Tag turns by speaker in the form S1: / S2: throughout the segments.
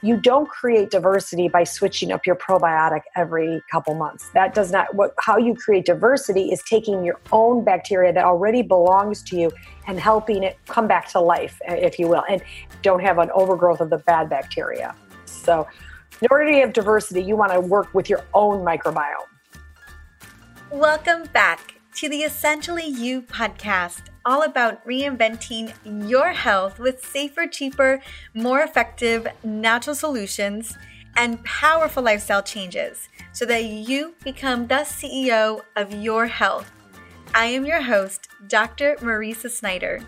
S1: you don't create diversity by switching up your probiotic every couple months. That does not what how you create diversity is taking your own bacteria that already belongs to you and helping it come back to life if you will and don't have an overgrowth of the bad bacteria. So in order to have diversity you want to work with your own microbiome.
S2: Welcome back to the Essentially You podcast, all about reinventing your health with safer, cheaper, more effective natural solutions and powerful lifestyle changes so that you become the CEO of your health. I am your host, Dr. Mariza Snyder.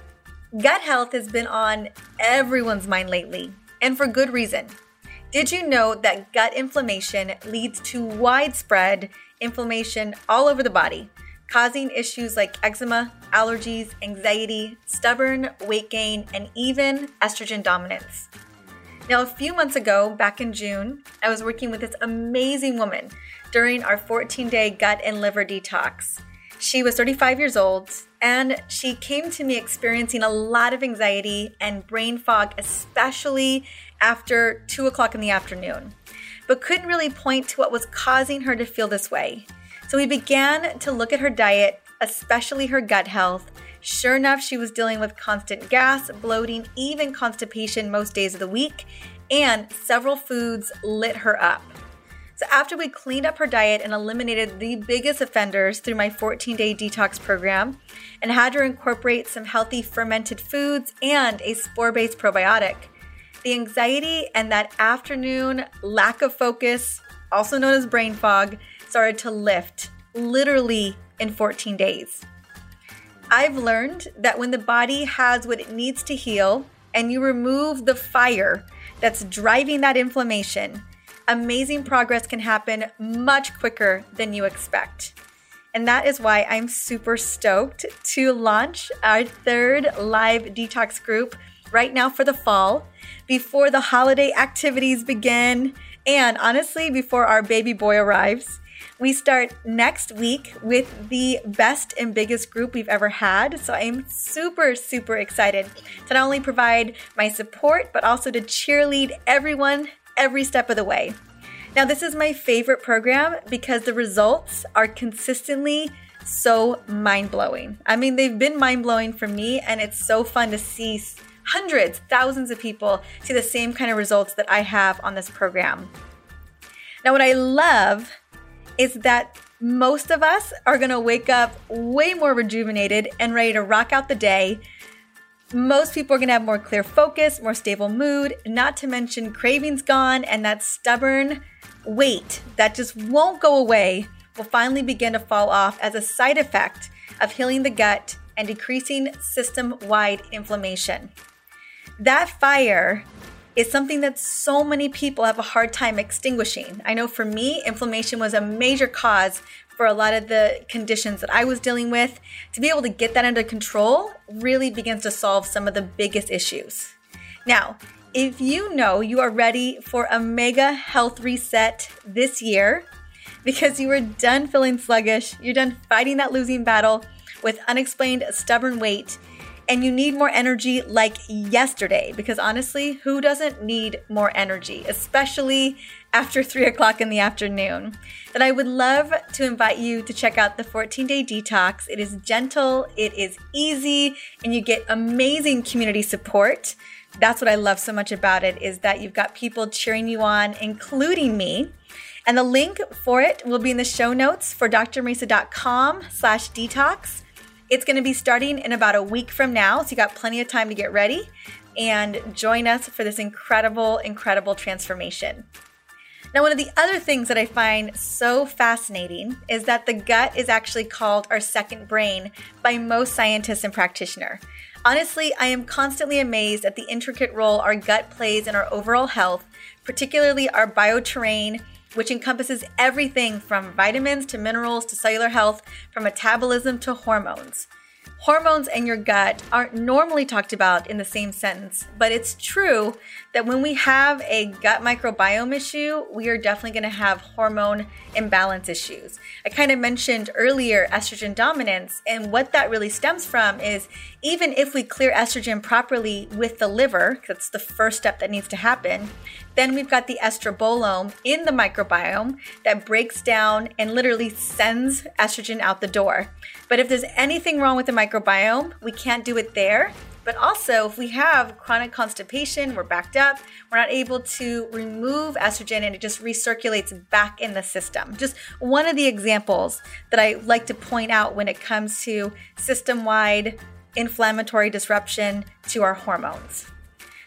S2: Gut health has been on everyone's mind lately, and for good reason. Did you know that gut inflammation leads to widespread inflammation all over the body? Causing issues like eczema, allergies, anxiety, stubborn weight gain, and even estrogen dominance. Now, a few months ago, back in June, I was working with this amazing woman during our 14 day gut and liver detox. She was 35 years old and she came to me experiencing a lot of anxiety and brain fog, especially after 2 o'clock in the afternoon, but couldn't really point to what was causing her to feel this way. So we began to look at her diet, especially her gut health. Sure enough, she was dealing with constant gas, bloating, even constipation most days of the week, and several foods lit her up. So, after we cleaned up her diet and eliminated the biggest offenders through my 14 day detox program, and had her incorporate some healthy fermented foods and a spore based probiotic, the anxiety and that afternoon lack of focus, also known as brain fog, started to lift literally in 14 days. I've learned that when the body has what it needs to heal and you remove the fire that's driving that inflammation, amazing progress can happen much quicker than you expect. And that is why I'm super stoked to launch our third live detox group right now for the fall before the holiday activities begin and honestly before our baby boy arrives. We start next week with the best and biggest group we've ever had. So I'm super, super excited to not only provide my support, but also to cheerlead everyone every step of the way. Now, this is my favorite program because the results are consistently so mind blowing. I mean, they've been mind blowing for me, and it's so fun to see hundreds, thousands of people see the same kind of results that I have on this program. Now, what I love is that most of us are going to wake up way more rejuvenated and ready to rock out the day. Most people are going to have more clear focus, more stable mood, not to mention cravings gone, and that stubborn weight that just won't go away will finally begin to fall off as a side effect of healing the gut and decreasing system wide inflammation. That fire is something that so many people have a hard time extinguishing. I know for me, inflammation was a major cause for a lot of the conditions that I was dealing with. To be able to get that under control really begins to solve some of the biggest issues. Now, if you know you are ready for a mega health reset this year because you are done feeling sluggish, you're done fighting that losing battle with unexplained stubborn weight, and you need more energy like yesterday because honestly, who doesn't need more energy, especially after three o'clock in the afternoon? Then I would love to invite you to check out the 14 day detox. It is gentle, it is easy, and you get amazing community support. That's what I love so much about it is that you've got people cheering you on, including me. And the link for it will be in the show notes for drmariza.com slash detox. It's going to be starting in about a week from now, so you got plenty of time to get ready and join us for this incredible, incredible transformation. Now, one of the other things that I find so fascinating is that the gut is actually called our second brain by most scientists and practitioners. Honestly, I am constantly amazed at the intricate role our gut plays in our overall health, particularly our bioterrain which encompasses everything from vitamins to minerals to cellular health, from metabolism to hormones. Hormones and your gut aren't normally talked about in the same sentence, but it's true that when we have a gut microbiome issue, we are definitely going to have hormone imbalance issues. I kind of mentioned earlier estrogen dominance, and what that really stems from is even if we clear estrogen properly with the liver, that's the first step that needs to happen, Then we've got the estrobolome in the microbiome that breaks down and literally sends estrogen out the door. But if there's anything wrong with the microbiome, we can't do it there. But also, if we have chronic constipation, we're backed up, we're not able to remove estrogen and it just recirculates back in the system. Just one of the examples that I like to point out when it comes to system wide inflammatory disruption to our hormones.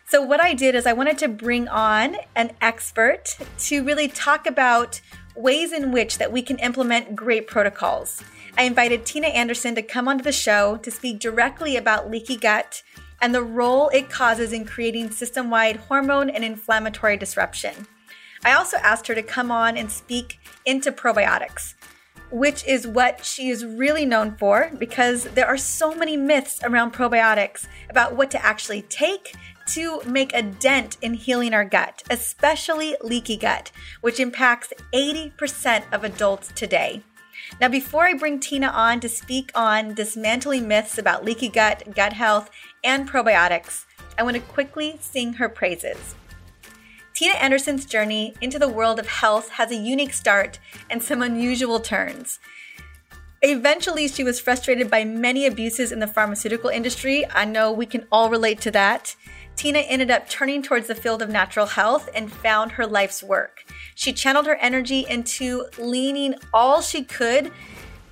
S2: So, what I did is I wanted to bring on an expert to really talk about ways in which that we can implement great protocols. I invited Tina Anderson to come onto the show to speak directly about leaky gut and the role it causes in creating system-wide hormone and inflammatory disruption. I also asked her to come on and speak into probiotics, which is what she is really known for because there are so many myths around probiotics about what to actually take to make a dent in healing our gut, especially leaky gut, which impacts 80% of adults today. Now, before I bring Tina on to speak on dismantling myths about leaky gut, gut health, and probiotics, I want to quickly sing her praises. Tina Anderson's journey into the world of health has a unique start and some unusual turns. Eventually, she was frustrated by many abuses in the pharmaceutical industry. I know we can all relate to that. Tina ended up turning towards the field of natural health and found her life's work. She channeled her energy into leaning all she could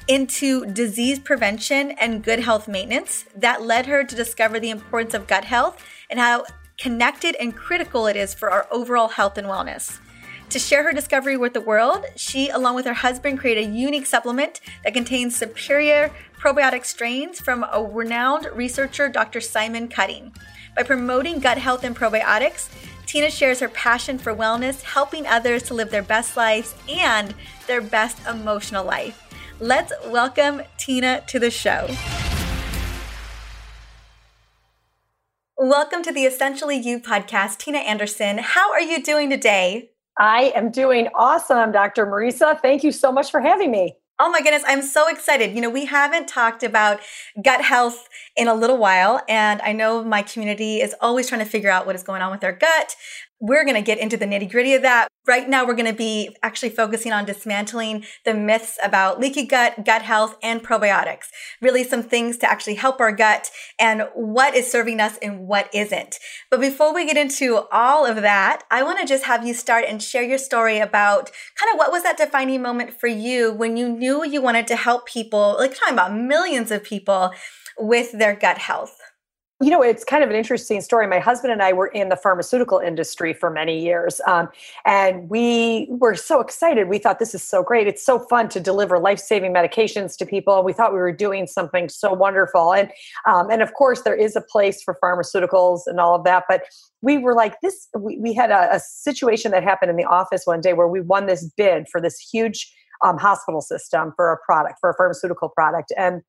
S2: into disease prevention and good health maintenance. That led her to discover the importance of gut health and how connected and critical it is for our overall health and wellness. To share her discovery with the world, she, along with her husband, created a unique supplement that contains superior probiotic strains from a renowned researcher, Dr. Simon Cutting. By promoting gut health and probiotics, Tina shares her passion for wellness, helping others to live their best lives and their best emotional life. Let's welcome Tina to the show. Welcome to the Essentially You podcast, Tina Anderson. How are you doing today?
S1: I am doing awesome, Dr. Mariza. Thank you so much for having me.
S2: Oh my goodness, I'm so excited. You know, we haven't talked about gut health in a little while, and I know my community is always trying to figure out what is going on with their gut. We're going to get into the nitty gritty of that. Right now, we're going to be actually focusing on dismantling the myths about leaky gut, gut health, and probiotics. Really, some things to actually help our gut and what is serving us and what isn't. But before we get into all of that, I want to just have you start and share your story about kind of what was that defining moment for you when you knew you wanted to help people, like talking about millions of people with their gut health.
S1: You know, it's kind of an interesting story. My husband and I were in the pharmaceutical industry for many years, um, and we were so excited. We thought this is so great. It's so fun to deliver life-saving medications to people. We thought we were doing something so wonderful, and um, and of course, there is a place for pharmaceuticals and all of that. But we were like this. We, we had a, a situation that happened in the office one day where we won this bid for this huge um, hospital system for a product for a pharmaceutical product, and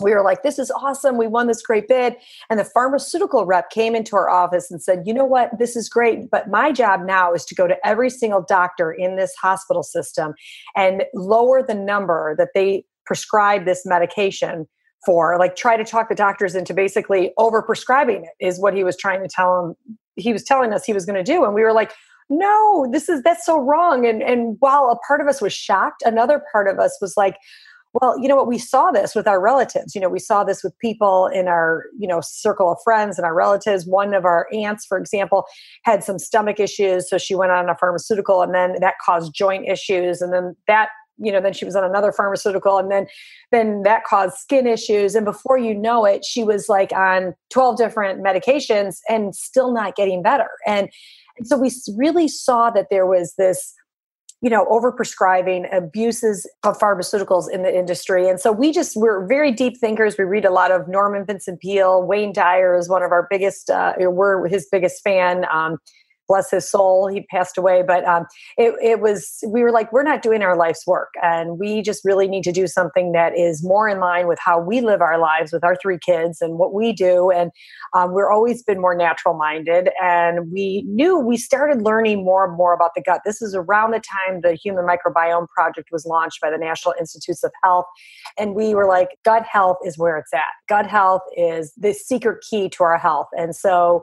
S1: we were like, this is awesome. We won this great bid. And the pharmaceutical rep came into our office and said, you know what? This is great. But my job now is to go to every single doctor in this hospital system and lower the number that they prescribe this medication for. Like, try to talk the doctors into basically over prescribing it, is what he was trying to tell them. He was telling us he was going to do. And we were like, no, this is that's so wrong. And and while a part of us was shocked, another part of us was like, well you know what? We saw this with our relatives. You know we saw this with people in our you know circle of friends and our relatives. One of our aunts for example had some stomach issues so she went on a pharmaceutical and then that caused joint issues and then that you know then she was on another pharmaceutical and then then that caused skin issues. And before you know it she was like on 12 different medications and still not getting better. And, and so we really saw that there was this you know, overprescribing, abuses of pharmaceuticals in the industry. And so we just, we're very deep thinkers. We read a lot of Norman Vincent Peale. Wayne Dyer is one of our biggest, uh, we're his biggest fan. Um, bless his soul he passed away but um, it, it was we were like we're not doing our life's work and we just really need to do something that is more in line with how we live our lives with our three kids and what we do and um, we're always been more natural minded and we knew we started learning more and more about the gut. This is around the time the human microbiome project was launched by the national institutes of health and we were like gut health is where it's at. Gut health is the secret key to our health and so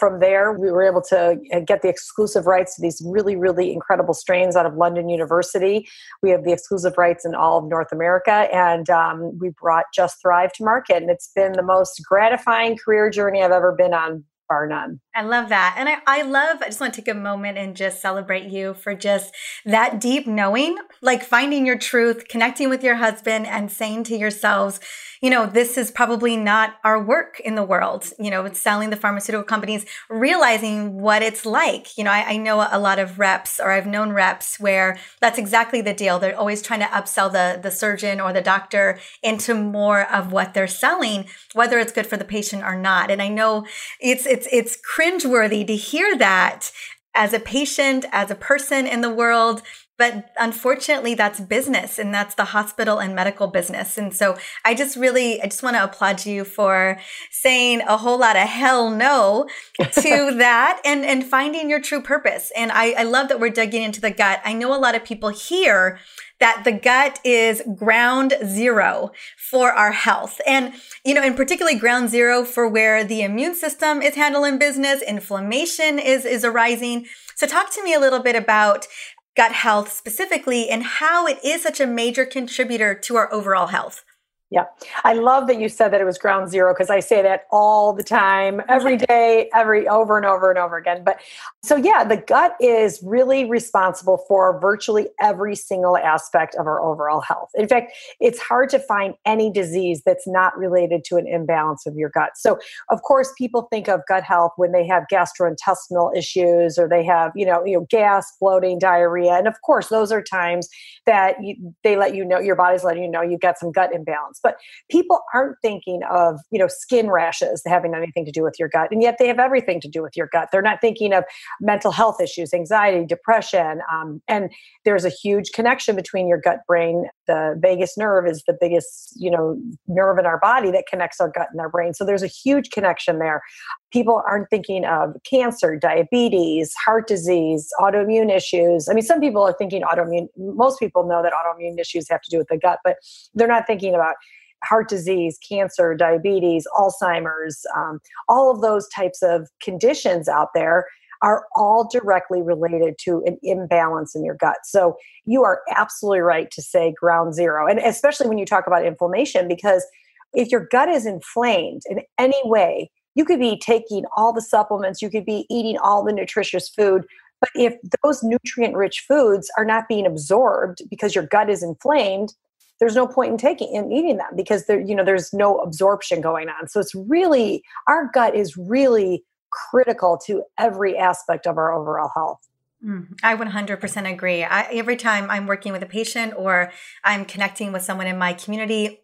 S1: from there, we were able to uh, get the exclusive rights to these really, really incredible strains out of London University. We have the exclusive rights in all of North America, and um, we brought Just Thrive to market. And it's been the most gratifying career journey I've ever been on bar none.
S2: I love that. And I, I love, I just want to take a moment and just celebrate you for just that deep knowing, like finding your truth, connecting with your husband and saying to yourselves, you know, this is probably not our work in the world. You know, selling the pharmaceutical companies, realizing what it's like. You know, I, I know a lot of reps or I've known reps where that's exactly the deal. They're always trying to upsell the, the surgeon or the doctor into more of what they're selling, whether it's good for the patient or not. And I know it's, it's, it's cringeworthy to hear that as a patient, as a person in the world, but unfortunately, that's business and that's the hospital and medical business. And so I just really, I just want to applaud you for saying a whole lot of hell no to that and, and finding your true purpose. And I, I love that we're digging into the gut. I know a lot of people hear that the gut is ground zero for our health. And, you know, in particularly ground zero for where the immune system is handling business, inflammation is, is arising. So talk to me a little bit about gut health specifically and how it is such a major contributor to our overall health.
S1: Yeah. I love that you said that it was ground zero because I say that all the time, every day, every over and over and over again. But so, yeah, the gut is really responsible for virtually every single aspect of our overall health. In fact, it's hard to find any disease that's not related to an imbalance of your gut. So, of course, people think of gut health when they have gastrointestinal issues or they have, you know, you know, gas, bloating, diarrhea. And of course, those are times that you, they let you know, your body's letting you know you've got some gut imbalance but people aren't thinking of you know skin rashes having anything to do with your gut and yet they have everything to do with your gut. They're not thinking of mental health issues anxiety depression um, and there's a huge connection between your gut brain. The vagus nerve is the biggest you know nerve in our body that connects our gut and our brain. So there's a huge connection there people aren't thinking of cancer diabetes heart disease autoimmune issues i mean some people are thinking autoimmune most people know that autoimmune issues have to do with the gut but they're not thinking about heart disease, cancer, diabetes, Alzheimer's, um, all of those types of conditions out there are all directly related to an imbalance in your gut. So you are absolutely right to say ground zero. And especially when you talk about inflammation, because if your gut is inflamed in any way, you could be taking all the supplements, you could be eating all the nutritious food. But if those nutrient rich foods are not being absorbed because your gut is inflamed, there's no point in taking and eating them because there you know there's no absorption going on so it's really our gut is really critical to every aspect of our overall health
S2: mm, I 100% agree. I, every time I'm working with a patient or I'm connecting with someone in my community,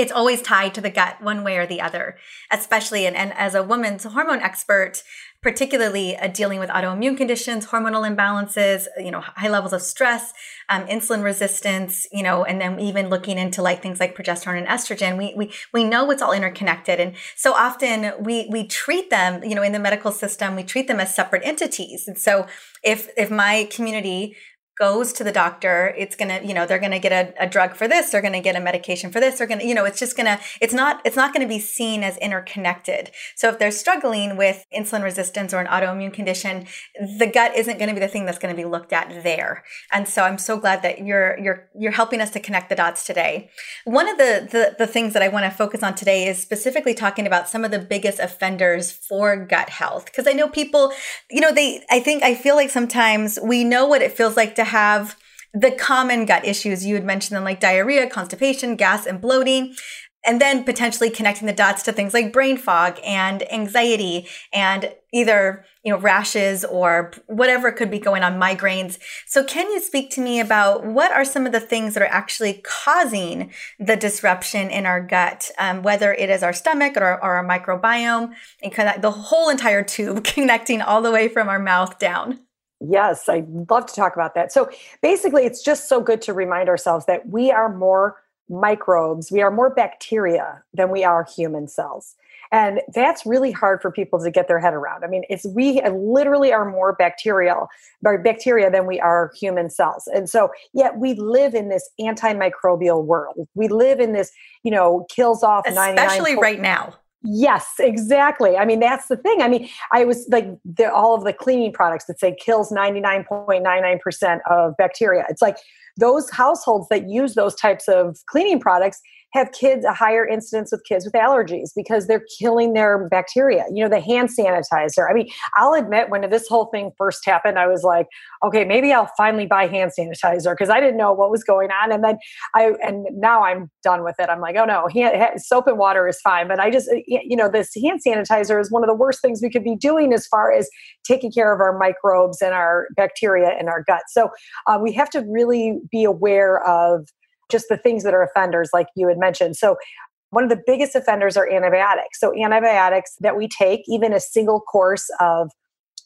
S2: it's always tied to the gut one way or the other especially and, and as a woman's hormone expert particularly uh, dealing with autoimmune conditions hormonal imbalances you know high levels of stress um, insulin resistance you know and then even looking into like things like progesterone and estrogen we, we we know it's all interconnected. And so often we we treat them you know in the medical system we treat them as separate entities. And so if if my community goes to the doctor, it's gonna, you know, they're gonna get a, a drug for this, they're gonna get a medication for this, they're gonna, you know, it's just gonna, it's not, it's not gonna be seen as interconnected. So if they're struggling with insulin resistance or an autoimmune condition, the gut isn't gonna be the thing that's gonna be looked at there. And so I'm so glad that you're you're you're helping us to connect the dots today. One of the the, the things that I want to focus on today is specifically talking about some of the biggest offenders for gut health. Because I know people, you know, they I think I feel like sometimes we know what it feels like to have the common gut issues you had mentioned them like diarrhea, constipation, gas, and bloating. And then potentially connecting the dots to things like brain fog and anxiety and either, you know, rashes or whatever could be going on, migraines. So can you speak to me about what are some of the things that are actually causing the disruption in our gut, um, whether it is our stomach or, or our microbiome and connect the whole entire tube connecting all the way from our mouth down?
S1: Yes, I'd love to talk about that. So basically, it's just so good to remind ourselves that we are more microbes, we are more bacteria than we are human cells. And that's really hard for people to get their head around. I mean, it's we literally are more bacterial, bacteria than we are human cells. And so, yet we live in this antimicrobial world. We live in this, you know, kills off
S2: especially right now
S1: Yes, exactly. I mean, that's the thing. I mean, I was like the, all of the cleaning products that say kills 99.99% of bacteria. It's like those households that use those types of cleaning products have kids a higher incidence with kids with allergies because they're killing their bacteria. You know, the hand sanitizer. I mean, I'll admit when this whole thing first happened, I was like, okay, maybe I'll finally buy hand sanitizer because I didn't know what was going on. And then I, and now I'm done with it. I'm like, oh no, hand, soap and water is fine. But I just, you know, this hand sanitizer is one of the worst things we could be doing as far as taking care of our microbes and our bacteria in our gut. So uh, we have to really be aware of just the things that are offenders, like you had mentioned. So, one of the biggest offenders are antibiotics. So, antibiotics that we take, even a single course of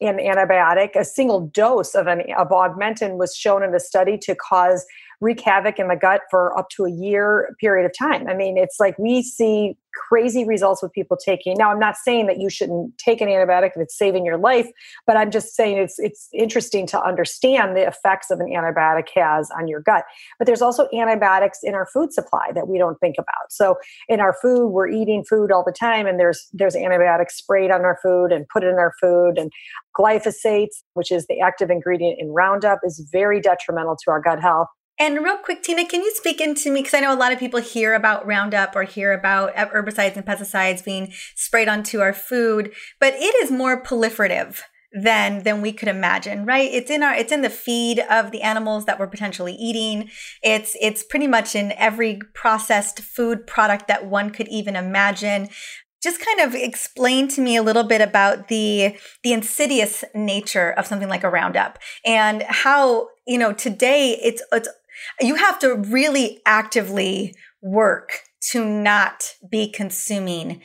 S1: an antibiotic, a single dose of an of augmentin was shown in a study to cause wreak havoc in the gut for up to a year period of time. I mean, it's like we see crazy results with people taking. Now, I'm not saying that you shouldn't take an antibiotic if it's saving your life, but I'm just saying it's it's interesting to understand the effects of an antibiotic has on your gut. But there's also antibiotics in our food supply that we don't think about. So in our food, we're eating food all the time, and there's there's antibiotics sprayed on our food and put in our food, and glyphosate, which is the active ingredient in Roundup, is very detrimental to our gut health.
S2: And real quick, Tina, can you speak into me? Because I know a lot of people hear about Roundup or hear about herbicides and pesticides being sprayed onto our food, but it is more proliferative than than we could imagine right? It's in our it's in the feed of the animals that we're potentially eating. It's it's pretty much in every processed food product that one could even imagine. Just kind of explain to me a little bit about the the insidious nature of something like a roundup and how you know today it's it's you have to really actively work to not be consuming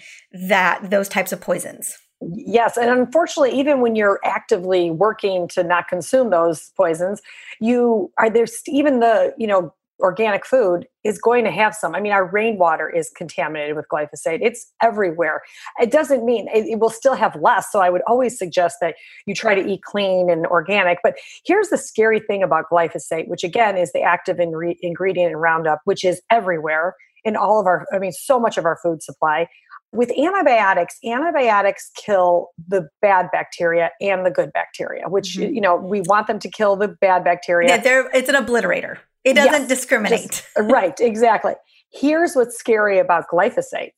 S2: that those types of poisons.
S1: Yes, and unfortunately, even when you're actively working to not consume those poisons, you are there's even the you know organic food is going to have some. I mean, our rainwater is contaminated with glyphosate. It's everywhere. It doesn't mean it, it, will still have less. So I would always suggest that you try to eat clean and organic. But here's the scary thing about glyphosate, which again is the active in re- ingredient in Roundup, which is everywhere in all of our, I mean, so much of our food supply. With antibiotics, antibiotics kill the bad bacteria and the good bacteria, which, mm-hmm. you know, we want them to kill the bad bacteria.
S2: Yeah, they're, it's an obliterator. It doesn't yes, discriminate. Just, uh,
S1: right, exactly. Here's what's scary about glyphosate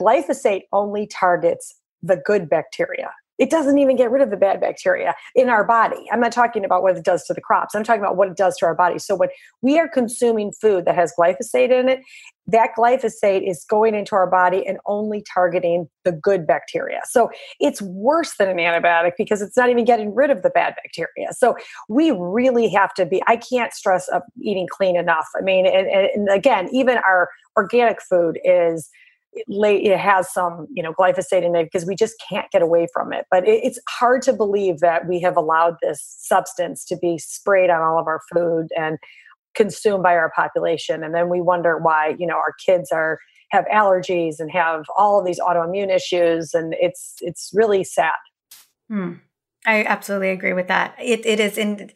S1: glyphosate only targets the good bacteria. It doesn't even get rid of the bad bacteria in our body. I'm not talking about what it does to the crops. I'm talking about what it does to our body. So when we are consuming food that has glyphosate in it, that glyphosate is going into our body and only targeting the good bacteria. So it's worse than an antibiotic because it's not even getting rid of the bad bacteria. So we really have to be, I can't stress up eating clean enough. I mean, and, and again, even our organic food is it has some you know glyphosate in it because we just can't get away from it. But it's hard to believe that we have allowed this substance to be sprayed on all of our food and consumed by our population. And then we wonder why you know our kids are have allergies and have all of these autoimmune issues and it's it's really sad.
S2: Hmm. i absolutely agree with that. It, it is in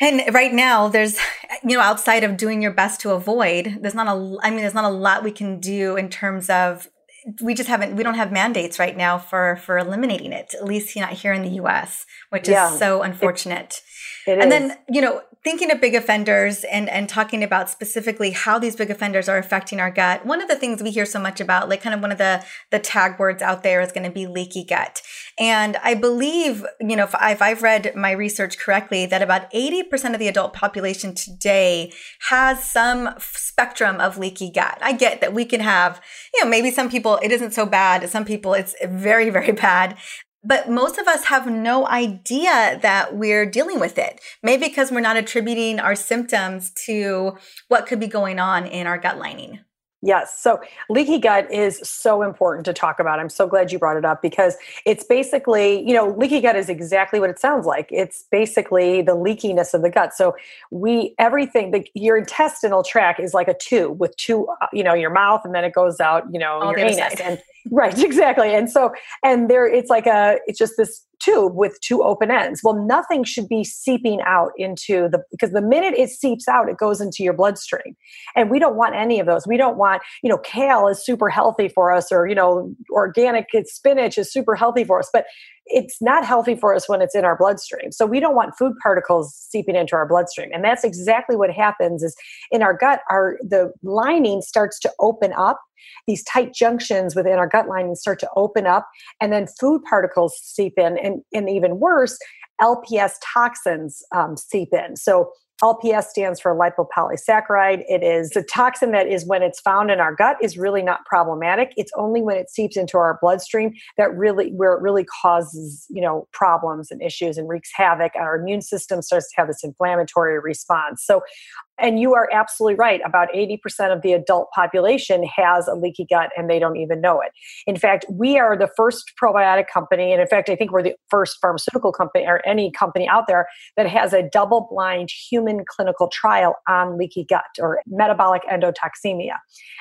S2: and right now there's you know outside of doing your best to avoid there's not a i mean there's not a lot we can do in terms of we just haven't we don't have mandates right now for for eliminating it at least not here in the us which yeah, is so unfortunate it and is. then you know thinking of big offenders and and talking about specifically how these big offenders are affecting our gut one of the things we hear so much about like kind of one of the the tag words out there is going to be leaky gut. And i believe you know if, if i've read my research correctly that about 80% of the adult population today has some spectrum of leaky gut. I get that we can have you know maybe some people it isn't so bad. Some people it's very very bad but most of us have no idea that we're dealing with it. Maybe because we're not attributing our symptoms to what could be going on in our gut lining.
S1: Yes. So leaky gut is so important to talk about. I'm so glad you brought it up because it's basically, you know, leaky gut is exactly what it sounds like. It's basically the leakiness of the gut. So we, everything, the, your intestinal tract is like a tube with two, uh, you know, your mouth and then it goes out, you know, All your anus. And right, exactly. And so, and there, it's like a, it's just this tube with two open ends. Well, nothing should be seeping out into the, because the minute it seeps out, it goes into your bloodstream. And we don't want any of those. We don't want, you know, kale is super healthy for us or, you know, organic spinach is super healthy for us. But it's not healthy for us when it's in our bloodstream. So we don't want food particles seeping into our bloodstream. And that's exactly what happens is in our gut, our the lining starts to open up. These tight junctions within our gut lining start to open up, and then food particles seep in, and, and even worse, LPS toxins um, seep in. So LPS stands for lipopolysaccharide. It is a toxin that is when it's found in our gut is really not problematic. It's only when it seeps into our bloodstream that really where it really causes, you know, problems and issues and wreaks havoc. Our immune system starts to have this inflammatory response. So and you are absolutely right. About 80% of the adult population has a leaky gut and they don't even know it. In fact, we are the first probiotic company. And in fact, I think we're the first pharmaceutical company or any company out there that has a double blind human clinical trial on leaky gut or metabolic endotoxemia.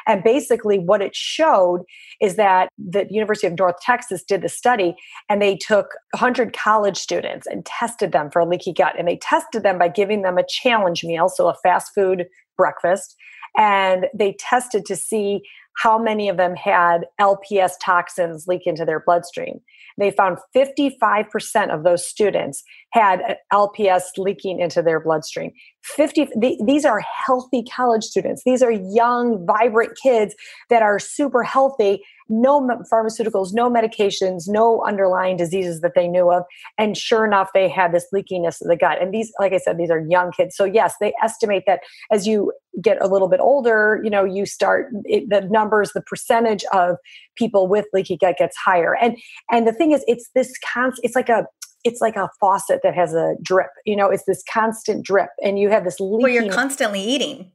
S1: And basically, what it showed is that the University of North Texas did the study and they took 100 college students and tested them for a leaky gut. And they tested them by giving them a challenge meal, so a fast fast food breakfast and they tested to see how many of them had LPS toxins leak into their bloodstream. They found 55% of those students had LPS leaking into their bloodstream. 50 these are healthy college students. These are young, vibrant kids that are super healthy no pharmaceuticals, no medications, no underlying diseases that they knew of. And sure enough, they had this leakiness of the gut. And these, like I said, these are young kids. So yes, they estimate that as you get a little bit older, you know, you start it, the numbers, the percentage of people with leaky gut gets higher. And and the thing is, it's this constant. It's like a it's like a faucet that has a drip. You know, it's this constant drip, and you have this. Leaking.
S2: Well, you're constantly eating.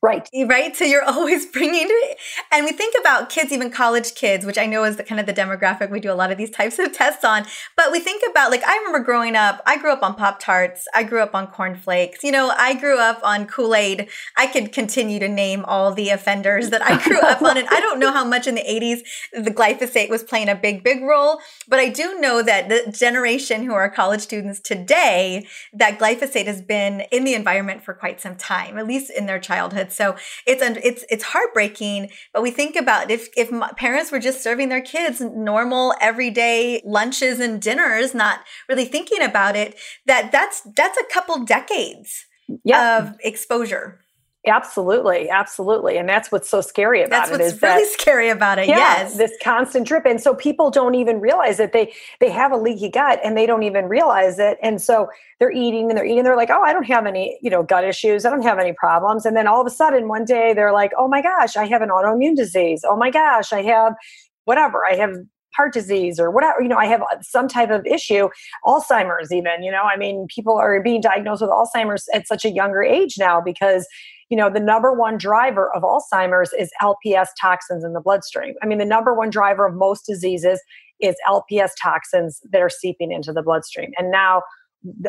S1: Right.
S2: Right. So you're always bringing it. And we think about kids, even college kids, which I know is the kind of the demographic we do a lot of these types of tests on. But we think about, like, I remember growing up, I grew up on Pop Tarts. I grew up on Corn Flakes. You know, I grew up on Kool Aid. I could continue to name all the offenders that I grew up on. And I don't know how much in the 80s the glyphosate was playing a big, big role. But I do know that the generation who are college students today, that glyphosate has been in the environment for quite some time, at least in their childhood. So it's it's it's heartbreaking. But we think about if if parents were just serving their kids normal everyday lunches and dinners, not really thinking about it, that that's that's a couple decades yeah. of exposure.
S1: Absolutely, absolutely, and that's what's so scary about
S2: that's it. That's what's really that, scary about it.
S1: Yeah,
S2: yes,
S1: this constant drip, and so people don't even realize that they they have a leaky gut, and they don't even realize it, and so they're eating and they're eating. They're like, oh, I don't have any, you know, gut issues. I don't have any problems, and then all of a sudden, one day, they're like, oh my gosh, I have an autoimmune disease. Oh my gosh, I have whatever. I have heart disease or whatever you know i have some type of issue alzheimer's even you know i mean people are being diagnosed with alzheimer's at such a younger age now because you know, the number one driver of Alzheimer's is LPS toxins in the bloodstream. I mean, the number one driver of most diseases is LPS toxins that are seeping into the bloodstream. And now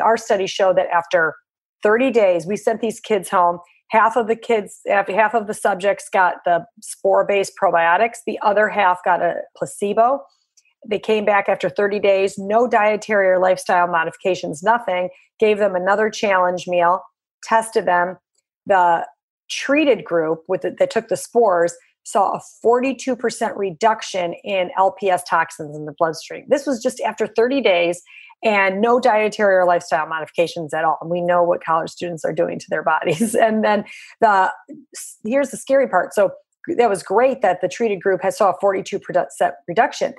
S1: our studies show that after 30 days, we sent these kids home. Half of the kids, half of the subjects got the spore based probiotics, the other half got a placebo. They came back after 30 days, no dietary or lifestyle modifications, nothing. Gave them another challenge meal, tested them, the treated group with the, that took the spores saw a 42% reduction in LPS toxins in the bloodstream. This was just after 30 days and no dietary or lifestyle modifications at all. And we know what college students are doing to their bodies. And then the here's the scary part. So that was great that the treated group has saw a 42% reduction.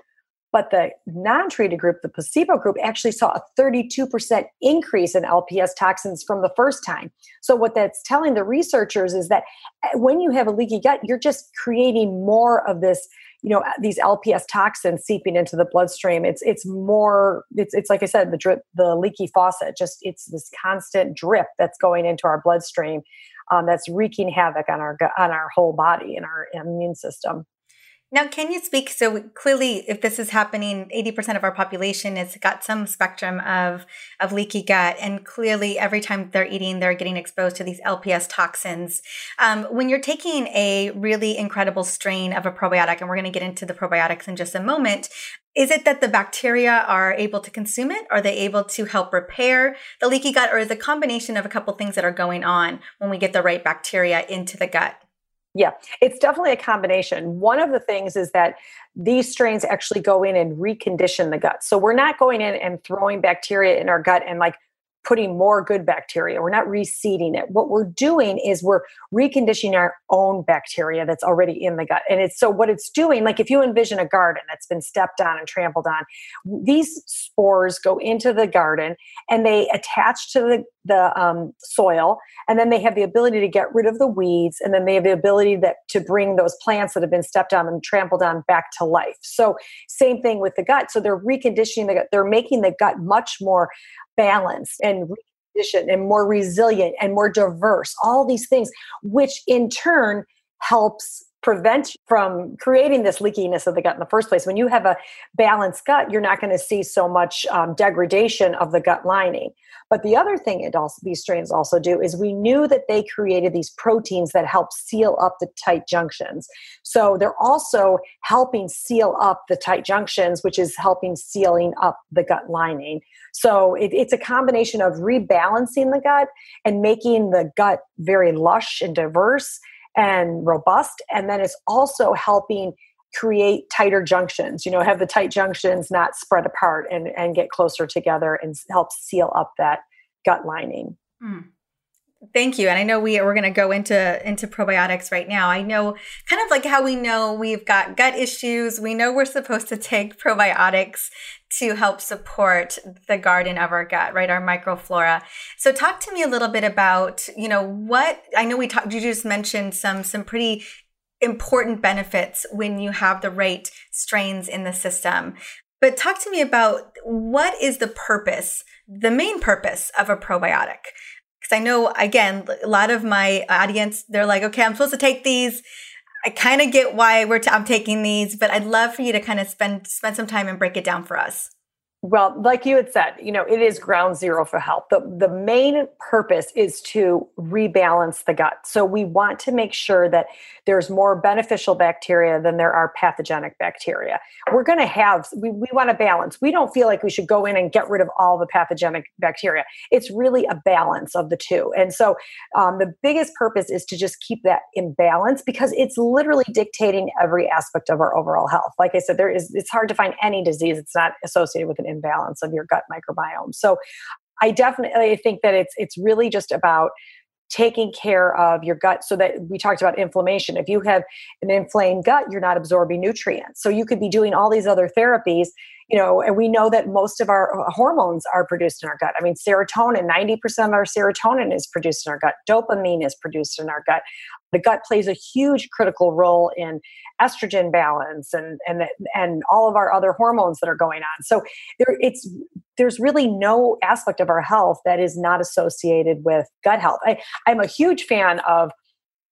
S1: But the non treated group, the placebo group, actually saw a 32% increase in LPS toxins from the first time. So, what that's telling the researchers is that eh, when you have a leaky gut, you're just creating more of this you know these lps toxins seeping into the bloodstream it's it's more it's it's like i said the drip the leaky faucet just it's this constant drip that's going into our bloodstream um, that's wreaking havoc on our on our whole body and our immune system
S2: Now, can you speak? So clearly, if this is happening, 80% of our population has got some spectrum of, of leaky gut. And clearly, every time they're eating, they're getting exposed to these LPS toxins. Um, when you're taking a really incredible strain of a probiotic, and we're going to get into the probiotics in just a moment, is it that the bacteria are able to consume it? Are they able to help repair the leaky gut? Or is a combination of a couple things that are going on when we get the right bacteria into the gut?
S1: Yeah, it's definitely a combination. One of the things is that these strains actually go in and recondition the gut. So we're not going in and throwing bacteria in our gut and like putting more good bacteria. We're not reseeding it. What we're doing is we're reconditioning our own bacteria that's already in the gut. And it's so what it's doing, like if you envision a garden that's been stepped on and trampled on, these spores go into the garden and they attach to the, the um, soil. And then they have the ability to get rid of the weeds. And then they have the ability that to bring those plants that have been stepped on and trampled on back to life. So same thing with the gut. So they're reconditioning the gut. They're making the gut much more balanced and reconditioned and more resilient and more diverse, all these things, which in turn helps prevent from creating this leakiness of the gut in the first place. When you have a balanced gut, you're not going to see so much um, degradation of the gut lining. But the other thing it also these strains also do is we knew that they created these proteins that help seal up the tight junctions. So they're also helping seal up the tight junctions, which is helping sealing up the gut lining. So it, it's a combination of rebalancing the gut and making the gut very lush and diverse and robust. And then it's also helping create tighter junctions, you know, have the tight junctions not spread apart and, and get closer together and help seal up that gut lining. Mm.
S2: Thank you. And I know we we're going to go into into probiotics right now. I know kind of like how we know we've got gut issues. We know we're supposed to take probiotics to help support the garden of our gut, right? Our microflora. So talk to me a little bit about, you know, what I know we talked you just mentioned some some pretty important benefits when you have the right strains in the system. But talk to me about what is the purpose, the main purpose of a probiotic? Because I know, again, a lot of my audience, they're like, okay, I'm supposed to take these. I kind of get why we're t- I'm taking these, but I'd love for you to kind of spend spend some time and break it down for us.
S1: Well, like you had said, you know, it is ground zero for health. The, the main purpose is to rebalance the gut. So we want to make sure that there's more beneficial bacteria than there are pathogenic bacteria. We're going to have, we, we want to balance. We don't feel like we should go in and get rid of all the pathogenic bacteria. It's really a balance of the two. And so um, the biggest purpose is to just keep that in balance because it's literally dictating every aspect of our overall health. Like I said, there is, it's hard to find any disease that's not associated with an imbalance of your gut microbiome. So I definitely think that it's it's really just about taking care of your gut so that we talked about inflammation. If you have an inflamed gut you're not absorbing nutrients. So you could be doing all these other therapies you know and we know that most of our uh, hormones are produced in our gut. I mean serotonin 90% of our serotonin is produced in our gut. Dopamine is produced in our gut the gut plays a huge critical role in estrogen balance and and and all of our other hormones that are going on. So there it's there's really no aspect of our health that is not associated with gut health. I, I'm a huge fan of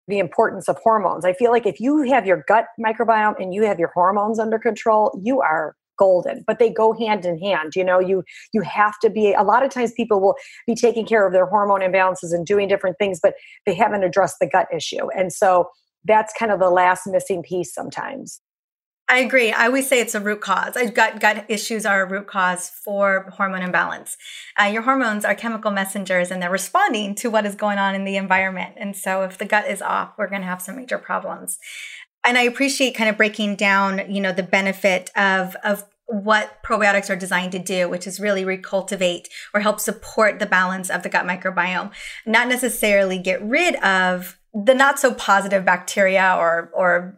S1: the importance of hormones. I feel like if you have your gut microbiome and you have your hormones under control, you are golden but they go hand in hand you know you you have to be a lot of times people will be taking care of their hormone imbalances and doing different things but they haven't addressed the gut issue and so that's kind of the last missing piece sometimes
S2: I agree. I always say it's a root cause. I've got gut issues are a root cause for hormone imbalance. Uh, your hormones are chemical messengers and they're responding to what is going on in the environment. And so if the gut is off, we're going to have some major problems and I appreciate kind of breaking down, you know, the benefit of of what probiotics are designed to do, which is really recultivate or help support the balance of the gut microbiome, not necessarily get rid of the not so positive bacteria or or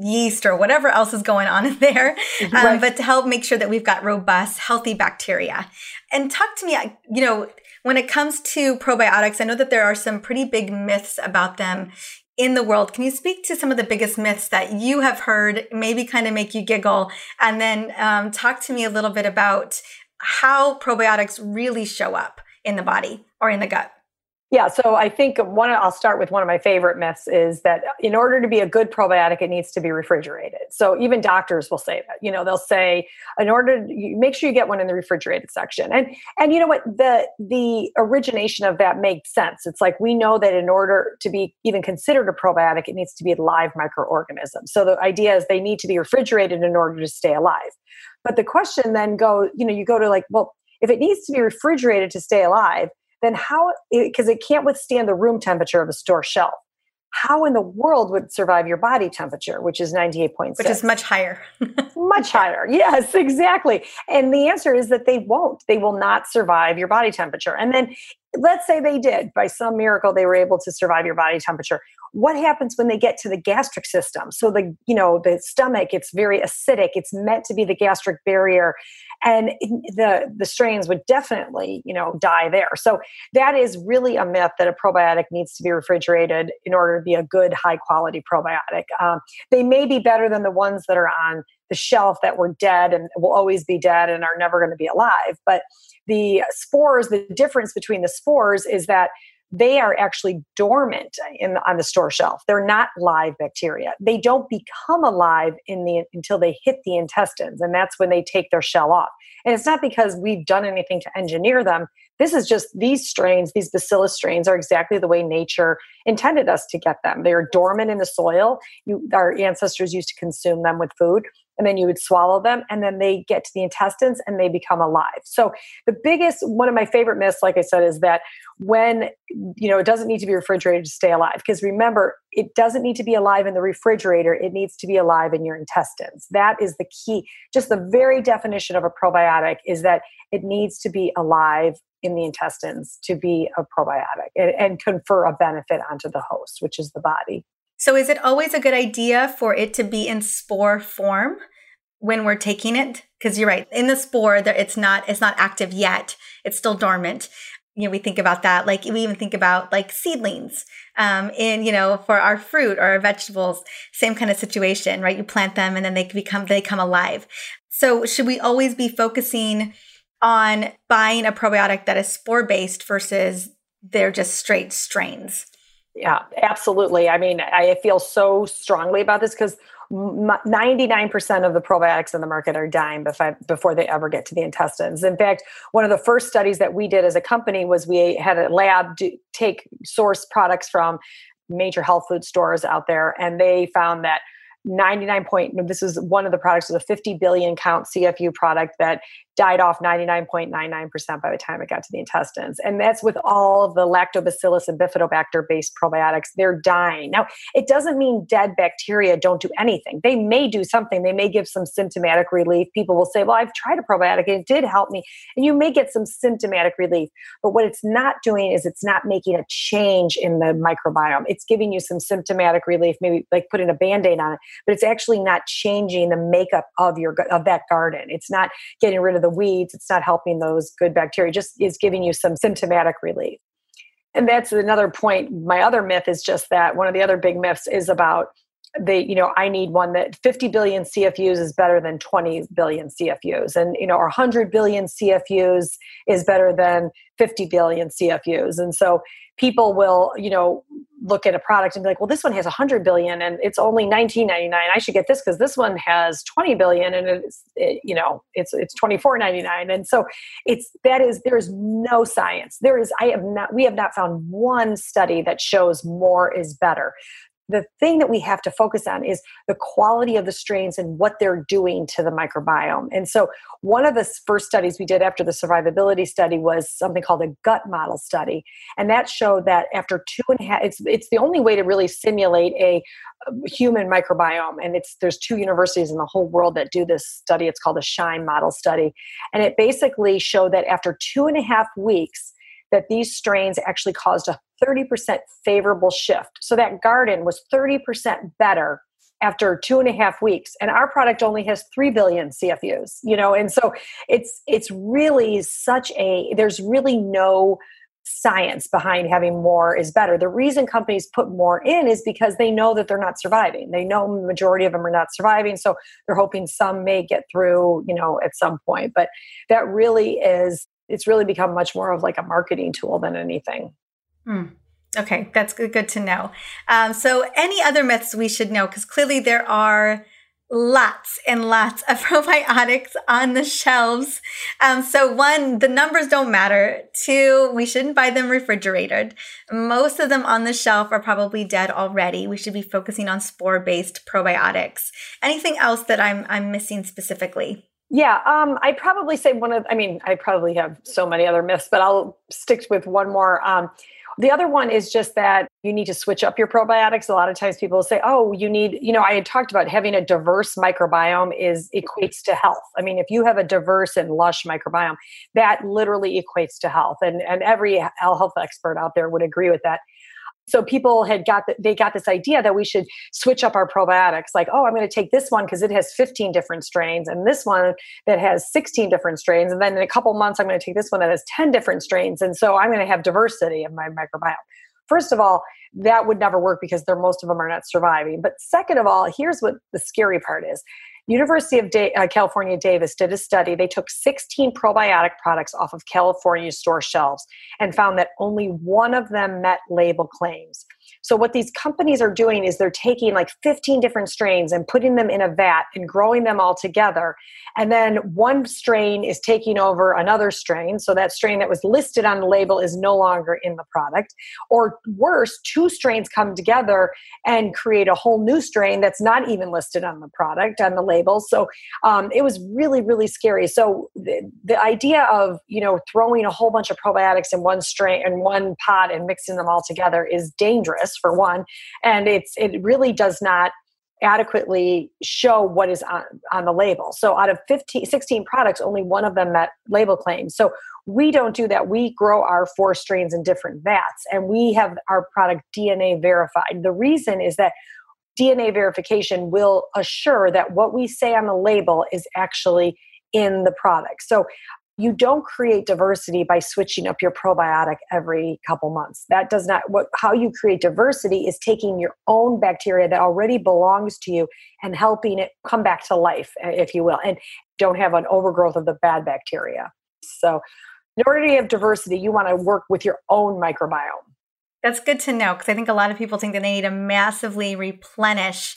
S2: yeast or whatever else is going on in there, um, right. but to help make sure that we've got robust, healthy bacteria. And talk to me, you know, when it comes to probiotics, I know that there are some pretty big myths about them in the world. Can you speak to some of the biggest myths that you have heard, maybe kind of make you giggle, and then um, talk to me a little bit about how probiotics really show up in the body or in the gut?
S1: Yeah, so I think one I'll start with one of my favorite myths is that in order to be a good probiotic, it needs to be refrigerated. So even doctors will say that. You know, they'll say in order to, make sure you get one in the refrigerated section. And and you know what the the origination of that makes sense. It's like we know that in order to be even considered a probiotic, it needs to be a live microorganism. So the idea is they need to be refrigerated in order to stay alive. But the question then go, you know, you go to like, well, if it needs to be refrigerated to stay alive, then how, because it, can't withstand the room temperature of a store shelf. How in the world would survive your body temperature, which is 98.6?
S2: Which is much higher.
S1: much higher. Yes, exactly. And the answer is that they won't. They will not survive your body temperature. And then let's say they did, by some miracle, they were able to survive your body temperature. What happens when they get to the gastric system? So the you know the stomach it's very acidic it's meant to be the gastric barrier and the the strains would definitely you know die there. So that is really a myth that a probiotic needs to be refrigerated in order to be a good high quality probiotic. Um, they may be better than the ones that are on the shelf that were dead and will always be dead and are never going to be alive but the spores the difference between the spores is that they are actually dormant in on the store shelf. They're not live bacteria. They don't become alive in the until they hit the intestines, and that's when they take their shell off. And it's not because we've done anything to engineer them. This is just these strains, these bacillus strains, are exactly the way nature intended us to get them. They are dormant in the soil. You, our ancestors used to consume them with food and then you would swallow them and then they get to the intestines and they become alive. So the biggest one of my favorite myths like i said is that when you know it doesn't need to be refrigerated to stay alive because remember it doesn't need to be alive in the refrigerator it needs to be alive in your intestines. That is the key. Just the very definition of a probiotic is that it needs to be alive in the intestines to be a probiotic and, and confer a benefit onto the host which is the body
S2: so, is it always a good idea for it to be in spore form when we're taking it? Because you're right, in the spore, it's not it's not active yet; it's still dormant. You know, we think about that. Like we even think about like seedlings um, in you know for our fruit or our vegetables. Same kind of situation, right? You plant them and then they become they come alive. So, should we always be focusing on buying a probiotic that is spore based versus they're just straight strains?
S1: Yeah, absolutely. I mean, I feel so strongly about this because 99% of the probiotics in the market are dying before, they ever get to the intestines. In fact, one of the first studies that we did as a company was we had a lab do, take source products from major health food stores out there, and they found that 99 point this is one of the products was a 50 billion count cfu product that died off 99.99% by the time it got to the intestines. And that's with all of the lactobacillus and bifidobacter based probiotics. They're dying. Now it doesn't mean dead bacteria don't do anything. They may do something. They may give some symptomatic relief. People will say well i've tried a probiotic. And it did help me. And you may get some symptomatic relief. But what it's not doing is it's not making a change in the microbiome. It's giving you some symptomatic relief maybe like putting a band-aid on it but it's actually not changing the makeup of your of that garden. It's not getting rid of the weeds. It's not helping those good bacteria. Just is giving you some symptomatic relief. And that's another point. My other myth is just that one of the other big myths is about the you know i need one that 50 billion cfus is better than 20 billion cfus and you know or 100 billion cfus is better than 50 billion cfus and so people will you know look at a product and be like well this one has 100 billion and it's only 19.99 i should get this because this one has 20 billion and it's it, you know it's it's 24.99 and so it's that is there is no science. There is i have not we have not found one study that shows more is better the thing that we have to focus on is the quality of the strains and what they're doing to the microbiome. And so, one of the first studies we did after the survivability study was something called a gut model study, and that showed that after two and a half, it's it's the only way to really simulate a um, human microbiome. And it's there's two universities in the whole world that do this study. It's called the SHIME Model Study, and it basically showed that after two and a half weeks that these strains actually caused a 30% favorable shift. So that garden was 30% better after two and a half weeks. And our product only has 3 billion cfus you know? And so it's it's really such a there's really no science behind having more is better. The reason companies put more in is because they know that they're not surviving. They know the majority of them are not surviving so they're hoping some may get through you know at some point. But that really is it's really become much more of like a marketing tool than anything.
S2: Mm. Okay, that's good, to know. Um, so, any other myths we should know? Because clearly there are lots and lots of probiotics on the shelves. Um, so, one, the numbers don't matter. Two, we shouldn't buy them refrigerated. Most of them on the shelf are probably dead already. We should be focusing on spore based probiotics. Anything else that I'm, I'm missing specifically?
S1: Yeah, um, I'd probably say one of, I mean, I probably have so many other myths, but I'll stick with one more. Um, the other one is just that you need to switch up your probiotics. A lot of times people say, oh, you need, you know, I had talked about having a diverse microbiome is equates to health. I mean, if you have a diverse and lush microbiome, that literally equates to health. And, and every health expert out there would agree with that so people had got the, they got this idea that we should switch up our probiotics like oh i'm going to take this one because it has 15 different strains and this one that has 16 different strains and then in a couple months i'm going to take this one that has 10 different strains and so i'm going to have diversity of my microbiome. First of all that would never work because there most of them are not surviving but second of all here's what the scary part is University of da- uh, California Davis did a study. They took 16 probiotic products off of California store shelves and found that only one of them met label claims. So what these companies are doing is they're taking like 15 different strains and putting them in a vat and growing them all together. And then one strain is taking over another strain. So that strain that was listed on the label is no longer in the product. Or worse, two strains come together and create a whole new strain that's not even listed on the product, on the label. So um, it was really, really scary. So the, the idea of, you know, throwing a whole bunch of probiotics in one strain in one pot and mixing them all together is dangerous for one. And it's it really does not adequately show what is on, on the label. So out of 15 16 products only one of them met label claims. So we don't do that. We grow our four strains in different vats and we have our product dna verified. The reason is that dna verification will assure that what we say on the label is actually in the product. So you don't create diversity by switching up your probiotic every couple months. That does not what how you create diversity is taking your own bacteria that already belongs to you and helping it come back to life if you will and don't have an overgrowth of the bad bacteria. So in order to have diversity you want to work with your own microbiome.
S2: That's good to know because i think a lot of people think that they need to massively replenish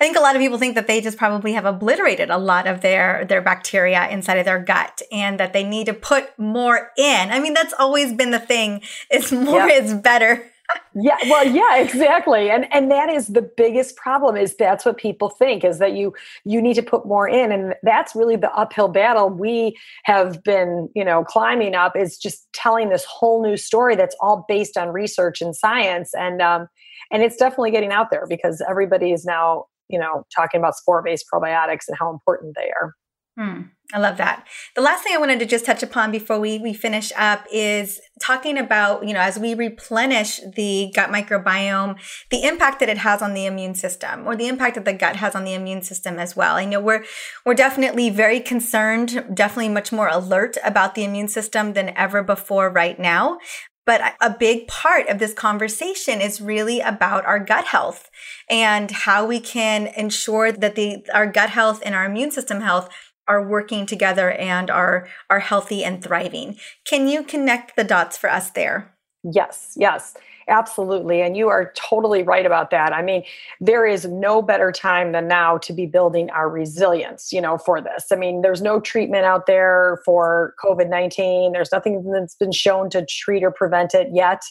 S2: I think a lot of people think that they just probably have obliterated a lot of their their bacteria inside of their gut and that they need to put more in. I mean, that's always been the thing. It's more yeah. is better.
S1: yeah well yeah exactly and and that is the biggest problem is that's what people think is that you you need to put more in and that's really the uphill battle we have been you know climbing up is just telling this whole new story that's all based on research and science and um and it's definitely getting out there because everybody is now you know, talking about spore based probiotics and how important they are.
S2: Hmm, I love that. The last thing I wanted to just touch upon before we, we finish up is talking about, you know, as we replenish the gut microbiome, the impact that it has on the immune system or the impact that the gut has on the immune system as well. I know we're, we're definitely very concerned, definitely much more alert about the immune system than ever before right now. But a big part of this conversation is really about our gut health and how we can ensure that the, our gut health and our immune system health are working together and are, are healthy and thriving. Can you connect the dots for us there?
S1: Yes, yes. Absolutely. And you are totally right about that. I mean, there is no better time than now to be building our resilience, you know, for this. I mean, there's no treatment out there for COVID 19. There's nothing that's been shown to treat or prevent it yet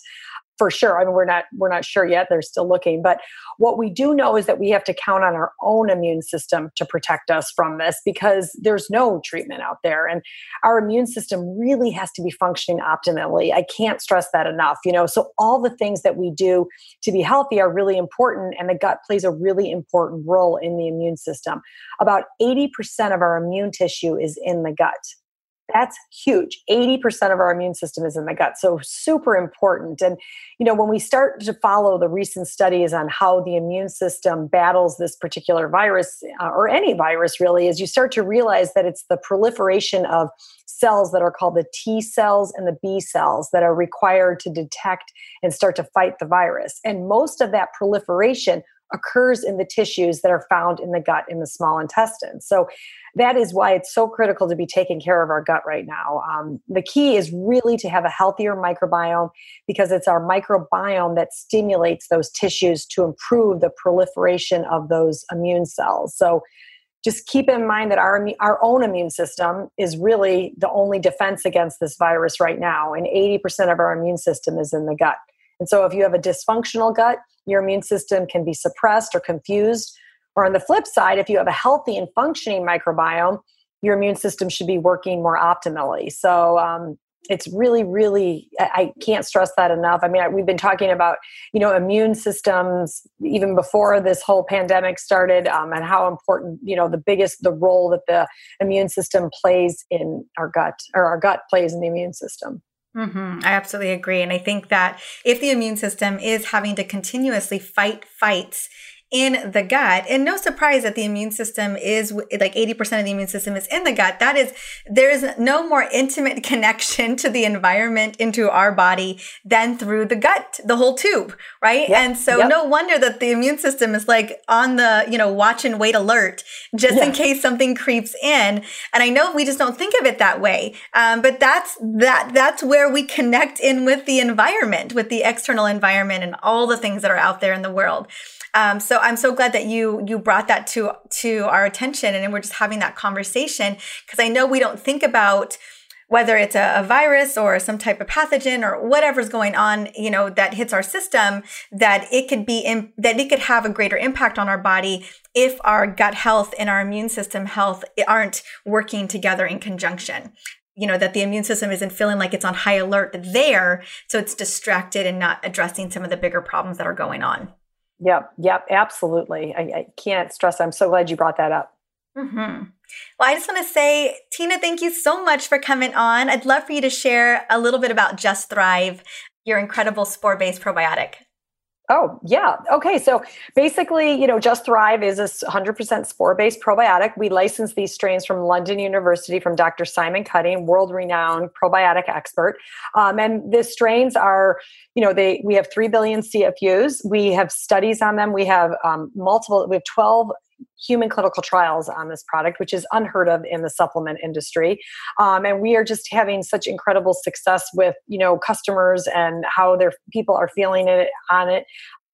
S1: for sure. I mean, we're not we're not sure yet. They're still looking, but what we do know is that we have to count on our own immune system to protect us from this because there's no treatment out there, and our immune system really has to be functioning optimally. I can't stress that enough. You know, so all the things that we do to be healthy are really important, and the gut plays a really important role in the immune system. About eighty percent of our immune tissue is in the gut. That's huge. 80% of our immune system is in the gut. So super important. And, you know, when we start to follow the recent studies on how the immune system battles this particular virus uh, or any virus really, is you start to realize that it's the proliferation of cells that are called the T cells and the B cells that are required to detect and start to fight the virus. And most of that proliferation occurs in the tissues that are found in the gut in the small intestine. So that is why it's so critical to be taking care of our gut right now. Um, the key is really to have a healthier microbiome because it's our microbiome that stimulates those tissues to improve the proliferation of those immune cells. So just keep in mind that our, our own immune system is really the only defense against this virus right now. And 80% of our immune system is in the gut. And so if you have a dysfunctional gut, your immune system can be suppressed or confused. Or on the flip side, if you have a healthy and functioning microbiome, your immune system should be working more optimally. So um, it's really really i can't stress that enough i mean we've been talking about you know immune systems even before this whole pandemic started um, and how important you know the biggest the role that the immune system plays in our gut or our gut plays in the immune system
S2: Mm-hmm. I absolutely agree. And I think that if the immune system is having to continuously fight fights in the gut. And no surprise that the immune system is like 80% of the immune system is in the gut. That is, there's no more intimate connection to the environment into our body than through the gut, the whole tube, right? Yep. And so yep. no wonder that the immune system is like on the, you know, watch and wait alert just yeah. in case something creeps in. And I know we just don't think of it that way. Um, but that's, that, that's where we connect in with the environment, with the external environment and all the things that are out there in the world. Um, so I'm so glad that you you brought that to to our attention, and we're just having that conversation because I know we don't think about whether it's a, a, virus or some type of pathogen or whatever's going on, you know, that hits our system, that it could be in, that it could have a greater impact on our body if our gut health and our immune system health aren't working together in conjunction. You know that the immune system isn't feeling like it's on high alert there so it's distracted and not addressing some of the bigger problems that are going on
S1: Yep, yep, absolutely. I, I can't stress. I'm so glad you brought that up.
S2: Mm-hmm. Well, I just want to say, Tina, thank you so much for coming on. I'd love for you to share a little bit about Just Thrive, your incredible spore based probiotic.
S1: Oh, yeah. Okay. So basically, you know, Just Thrive is a 100% spore based probiotic. We license these strains from London University from Dr. Simon Cutting, world renowned probiotic expert. Um, and the strains are, you know, they we have 3 billion CFUs. We have studies on them. We have um, multiple, we have 12 human clinical trials on this product, which is unheard of in the supplement industry. Um, and we are just having such incredible success with you know customers and how their people are feeling it on it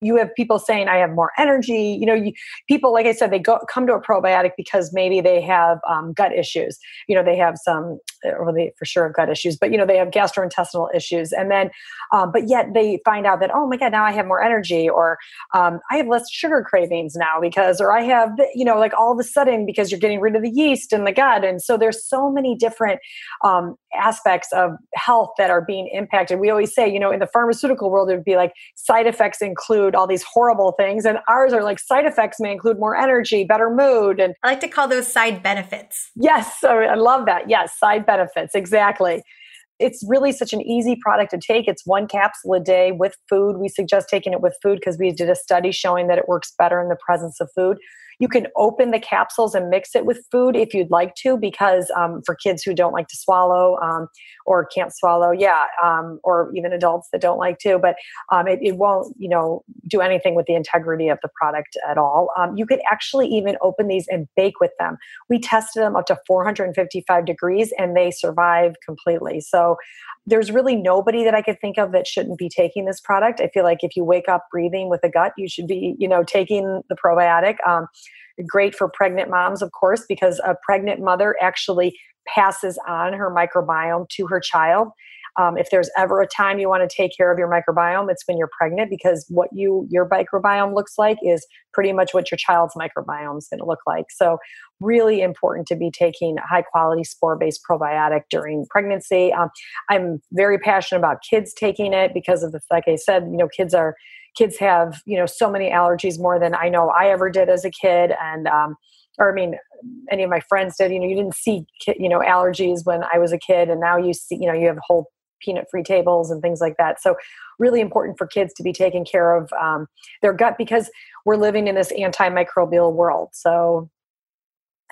S1: you have people saying i have more energy you know you, people like i said they go come to a probiotic because maybe they have um, gut issues you know they have some or they for sure have gut issues but you know they have gastrointestinal issues and then um, but yet they find out that oh my god now i have more energy or um, i have less sugar cravings now because or i have you know like all of a sudden because you're getting rid of the yeast in the gut and so there's so many different um, aspects of health that are being impacted. We always say you know in the pharmaceutical world it would be like side effects include include all these horrible things and ours are like side effects may include more energy better mood and
S2: i like to call those side benefits
S1: yes i love that yes side benefits exactly it's really such an easy product to take. It's one capsule a day with food. We suggest taking it with food because we did a study showing that it works better in the presence of food. You can open the capsules and mix it with food if you'd like to, because um, for kids who don't like to swallow um, or can't swallow, yeah, um, or even adults that don't like to, but um, it, it, won't, you know, do anything with the integrity of the product at all. Um, you could actually even open these and bake with them. We tested them up to 455 degrees and they survive completely. So there's really nobody that I could think of that shouldn't be taking this product. I feel like if you wake up breathing with a gut, you should be, you know, taking the probiotic. Um, great for pregnant moms, of course, because a pregnant mother actually passes on her microbiome to her child. Um, if there's ever a time you want to take care of your microbiome, it's when you're pregnant because what you your microbiome looks like is pretty much what your child's microbiome is going to look like. So, really important to be taking high quality spore based probiotic during pregnancy. Um, I'm very passionate about kids taking it because of the like I said, you know, kids are kids have you know so many allergies more than I know I ever did as a kid, and um, or I mean, any of my friends did. You know, you didn't see you know allergies when I was a kid, and now you see you know you have a whole peanut free tables and things like that. So, really important for kids to be taking care of um, their gut because we're living in this antimicrobial world. So,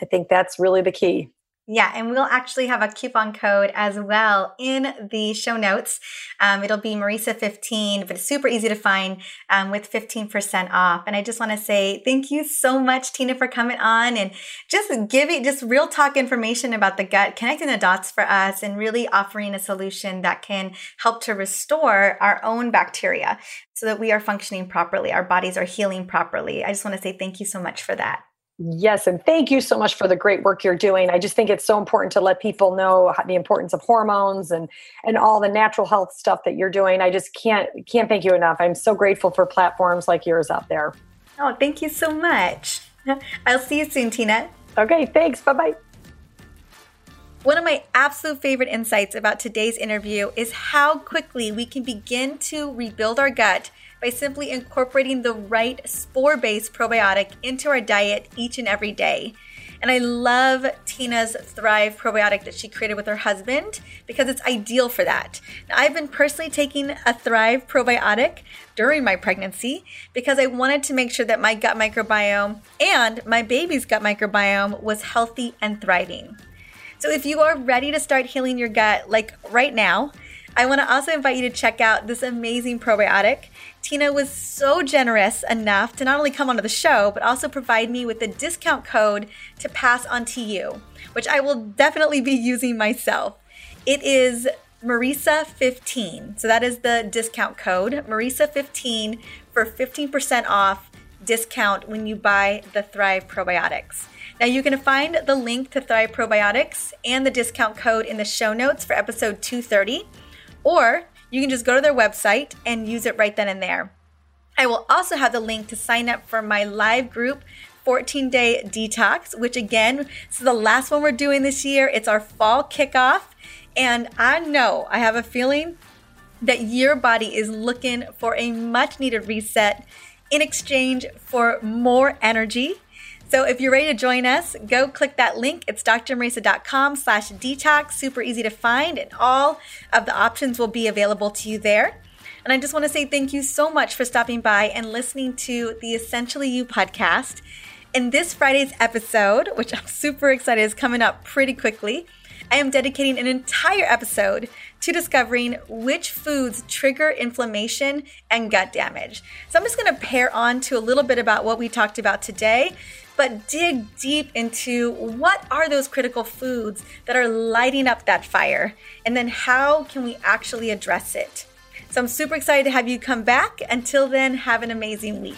S1: I think that's really the key.
S2: Yeah, and we'll actually have a coupon code as well in the show notes. Um, it'll be Mariza15, but it's super easy to find um, with 15% off. And I just want to say thank you so much, Tina, for coming on and just giving just real talk information about the gut, connecting the dots for us, and really offering a solution that can help to restore our own bacteria so that we are functioning properly, our bodies are healing properly. I just want to say thank you so much for that.
S1: Yes, and thank you so much for the great work you're doing. I just think it's so important to let people know the importance of hormones and and all the natural health stuff that you're doing. I just can't can't thank you enough. I'm so grateful for platforms like yours out there.
S2: Oh, thank you so much. I'll see you soon, Tina.
S1: Okay, thanks. Bye-bye.
S2: One of my absolute favorite insights about today's interview is how quickly we can begin to rebuild our gut by simply incorporating the right spore based probiotic into our diet each and every day. And I love Tina's Thrive probiotic that she created with her husband because it's ideal for that. Now, I've been personally taking a Thrive probiotic during my pregnancy because I wanted to make sure that my gut microbiome and my baby's gut microbiome was healthy and thriving. So if you are ready to start healing your gut, like right now, I want to also invite you to check out this amazing probiotic. Tina was so generous enough to not only come onto the show, but also provide me with a discount code to pass on to you, which I will definitely be using myself. It is Mariza15. So that is the discount code, Mariza15 for 15% off discount when you buy the Thrive probiotics. Now you can find the link to Thrive probiotics and the discount code in the show notes for episode 230 or you can just go to their website and use it right then and there. I will also have the link to sign up for my live group 14 day detox, which again, this is the last one we're doing this year. It's our fall kickoff. And I know, I have a feeling that your body is looking for a much needed reset in exchange for more energy so if you're ready to join us, go click that link. It's drmariza.com slash detox. Super easy to find and all of the options will be available to you there. And I just want to say thank you so much for stopping by and listening to the Essentially You podcast. In this Friday's episode, which I'm super excited is coming up pretty quickly, I am dedicating an entire episode to discovering which foods trigger inflammation and gut damage. So I'm just going to pair on to a little bit about what we talked about today, but dig deep into what are those critical foods that are lighting up that fire, and then how can we actually address it. So I'm super excited to have you come back. Until then, have an amazing week.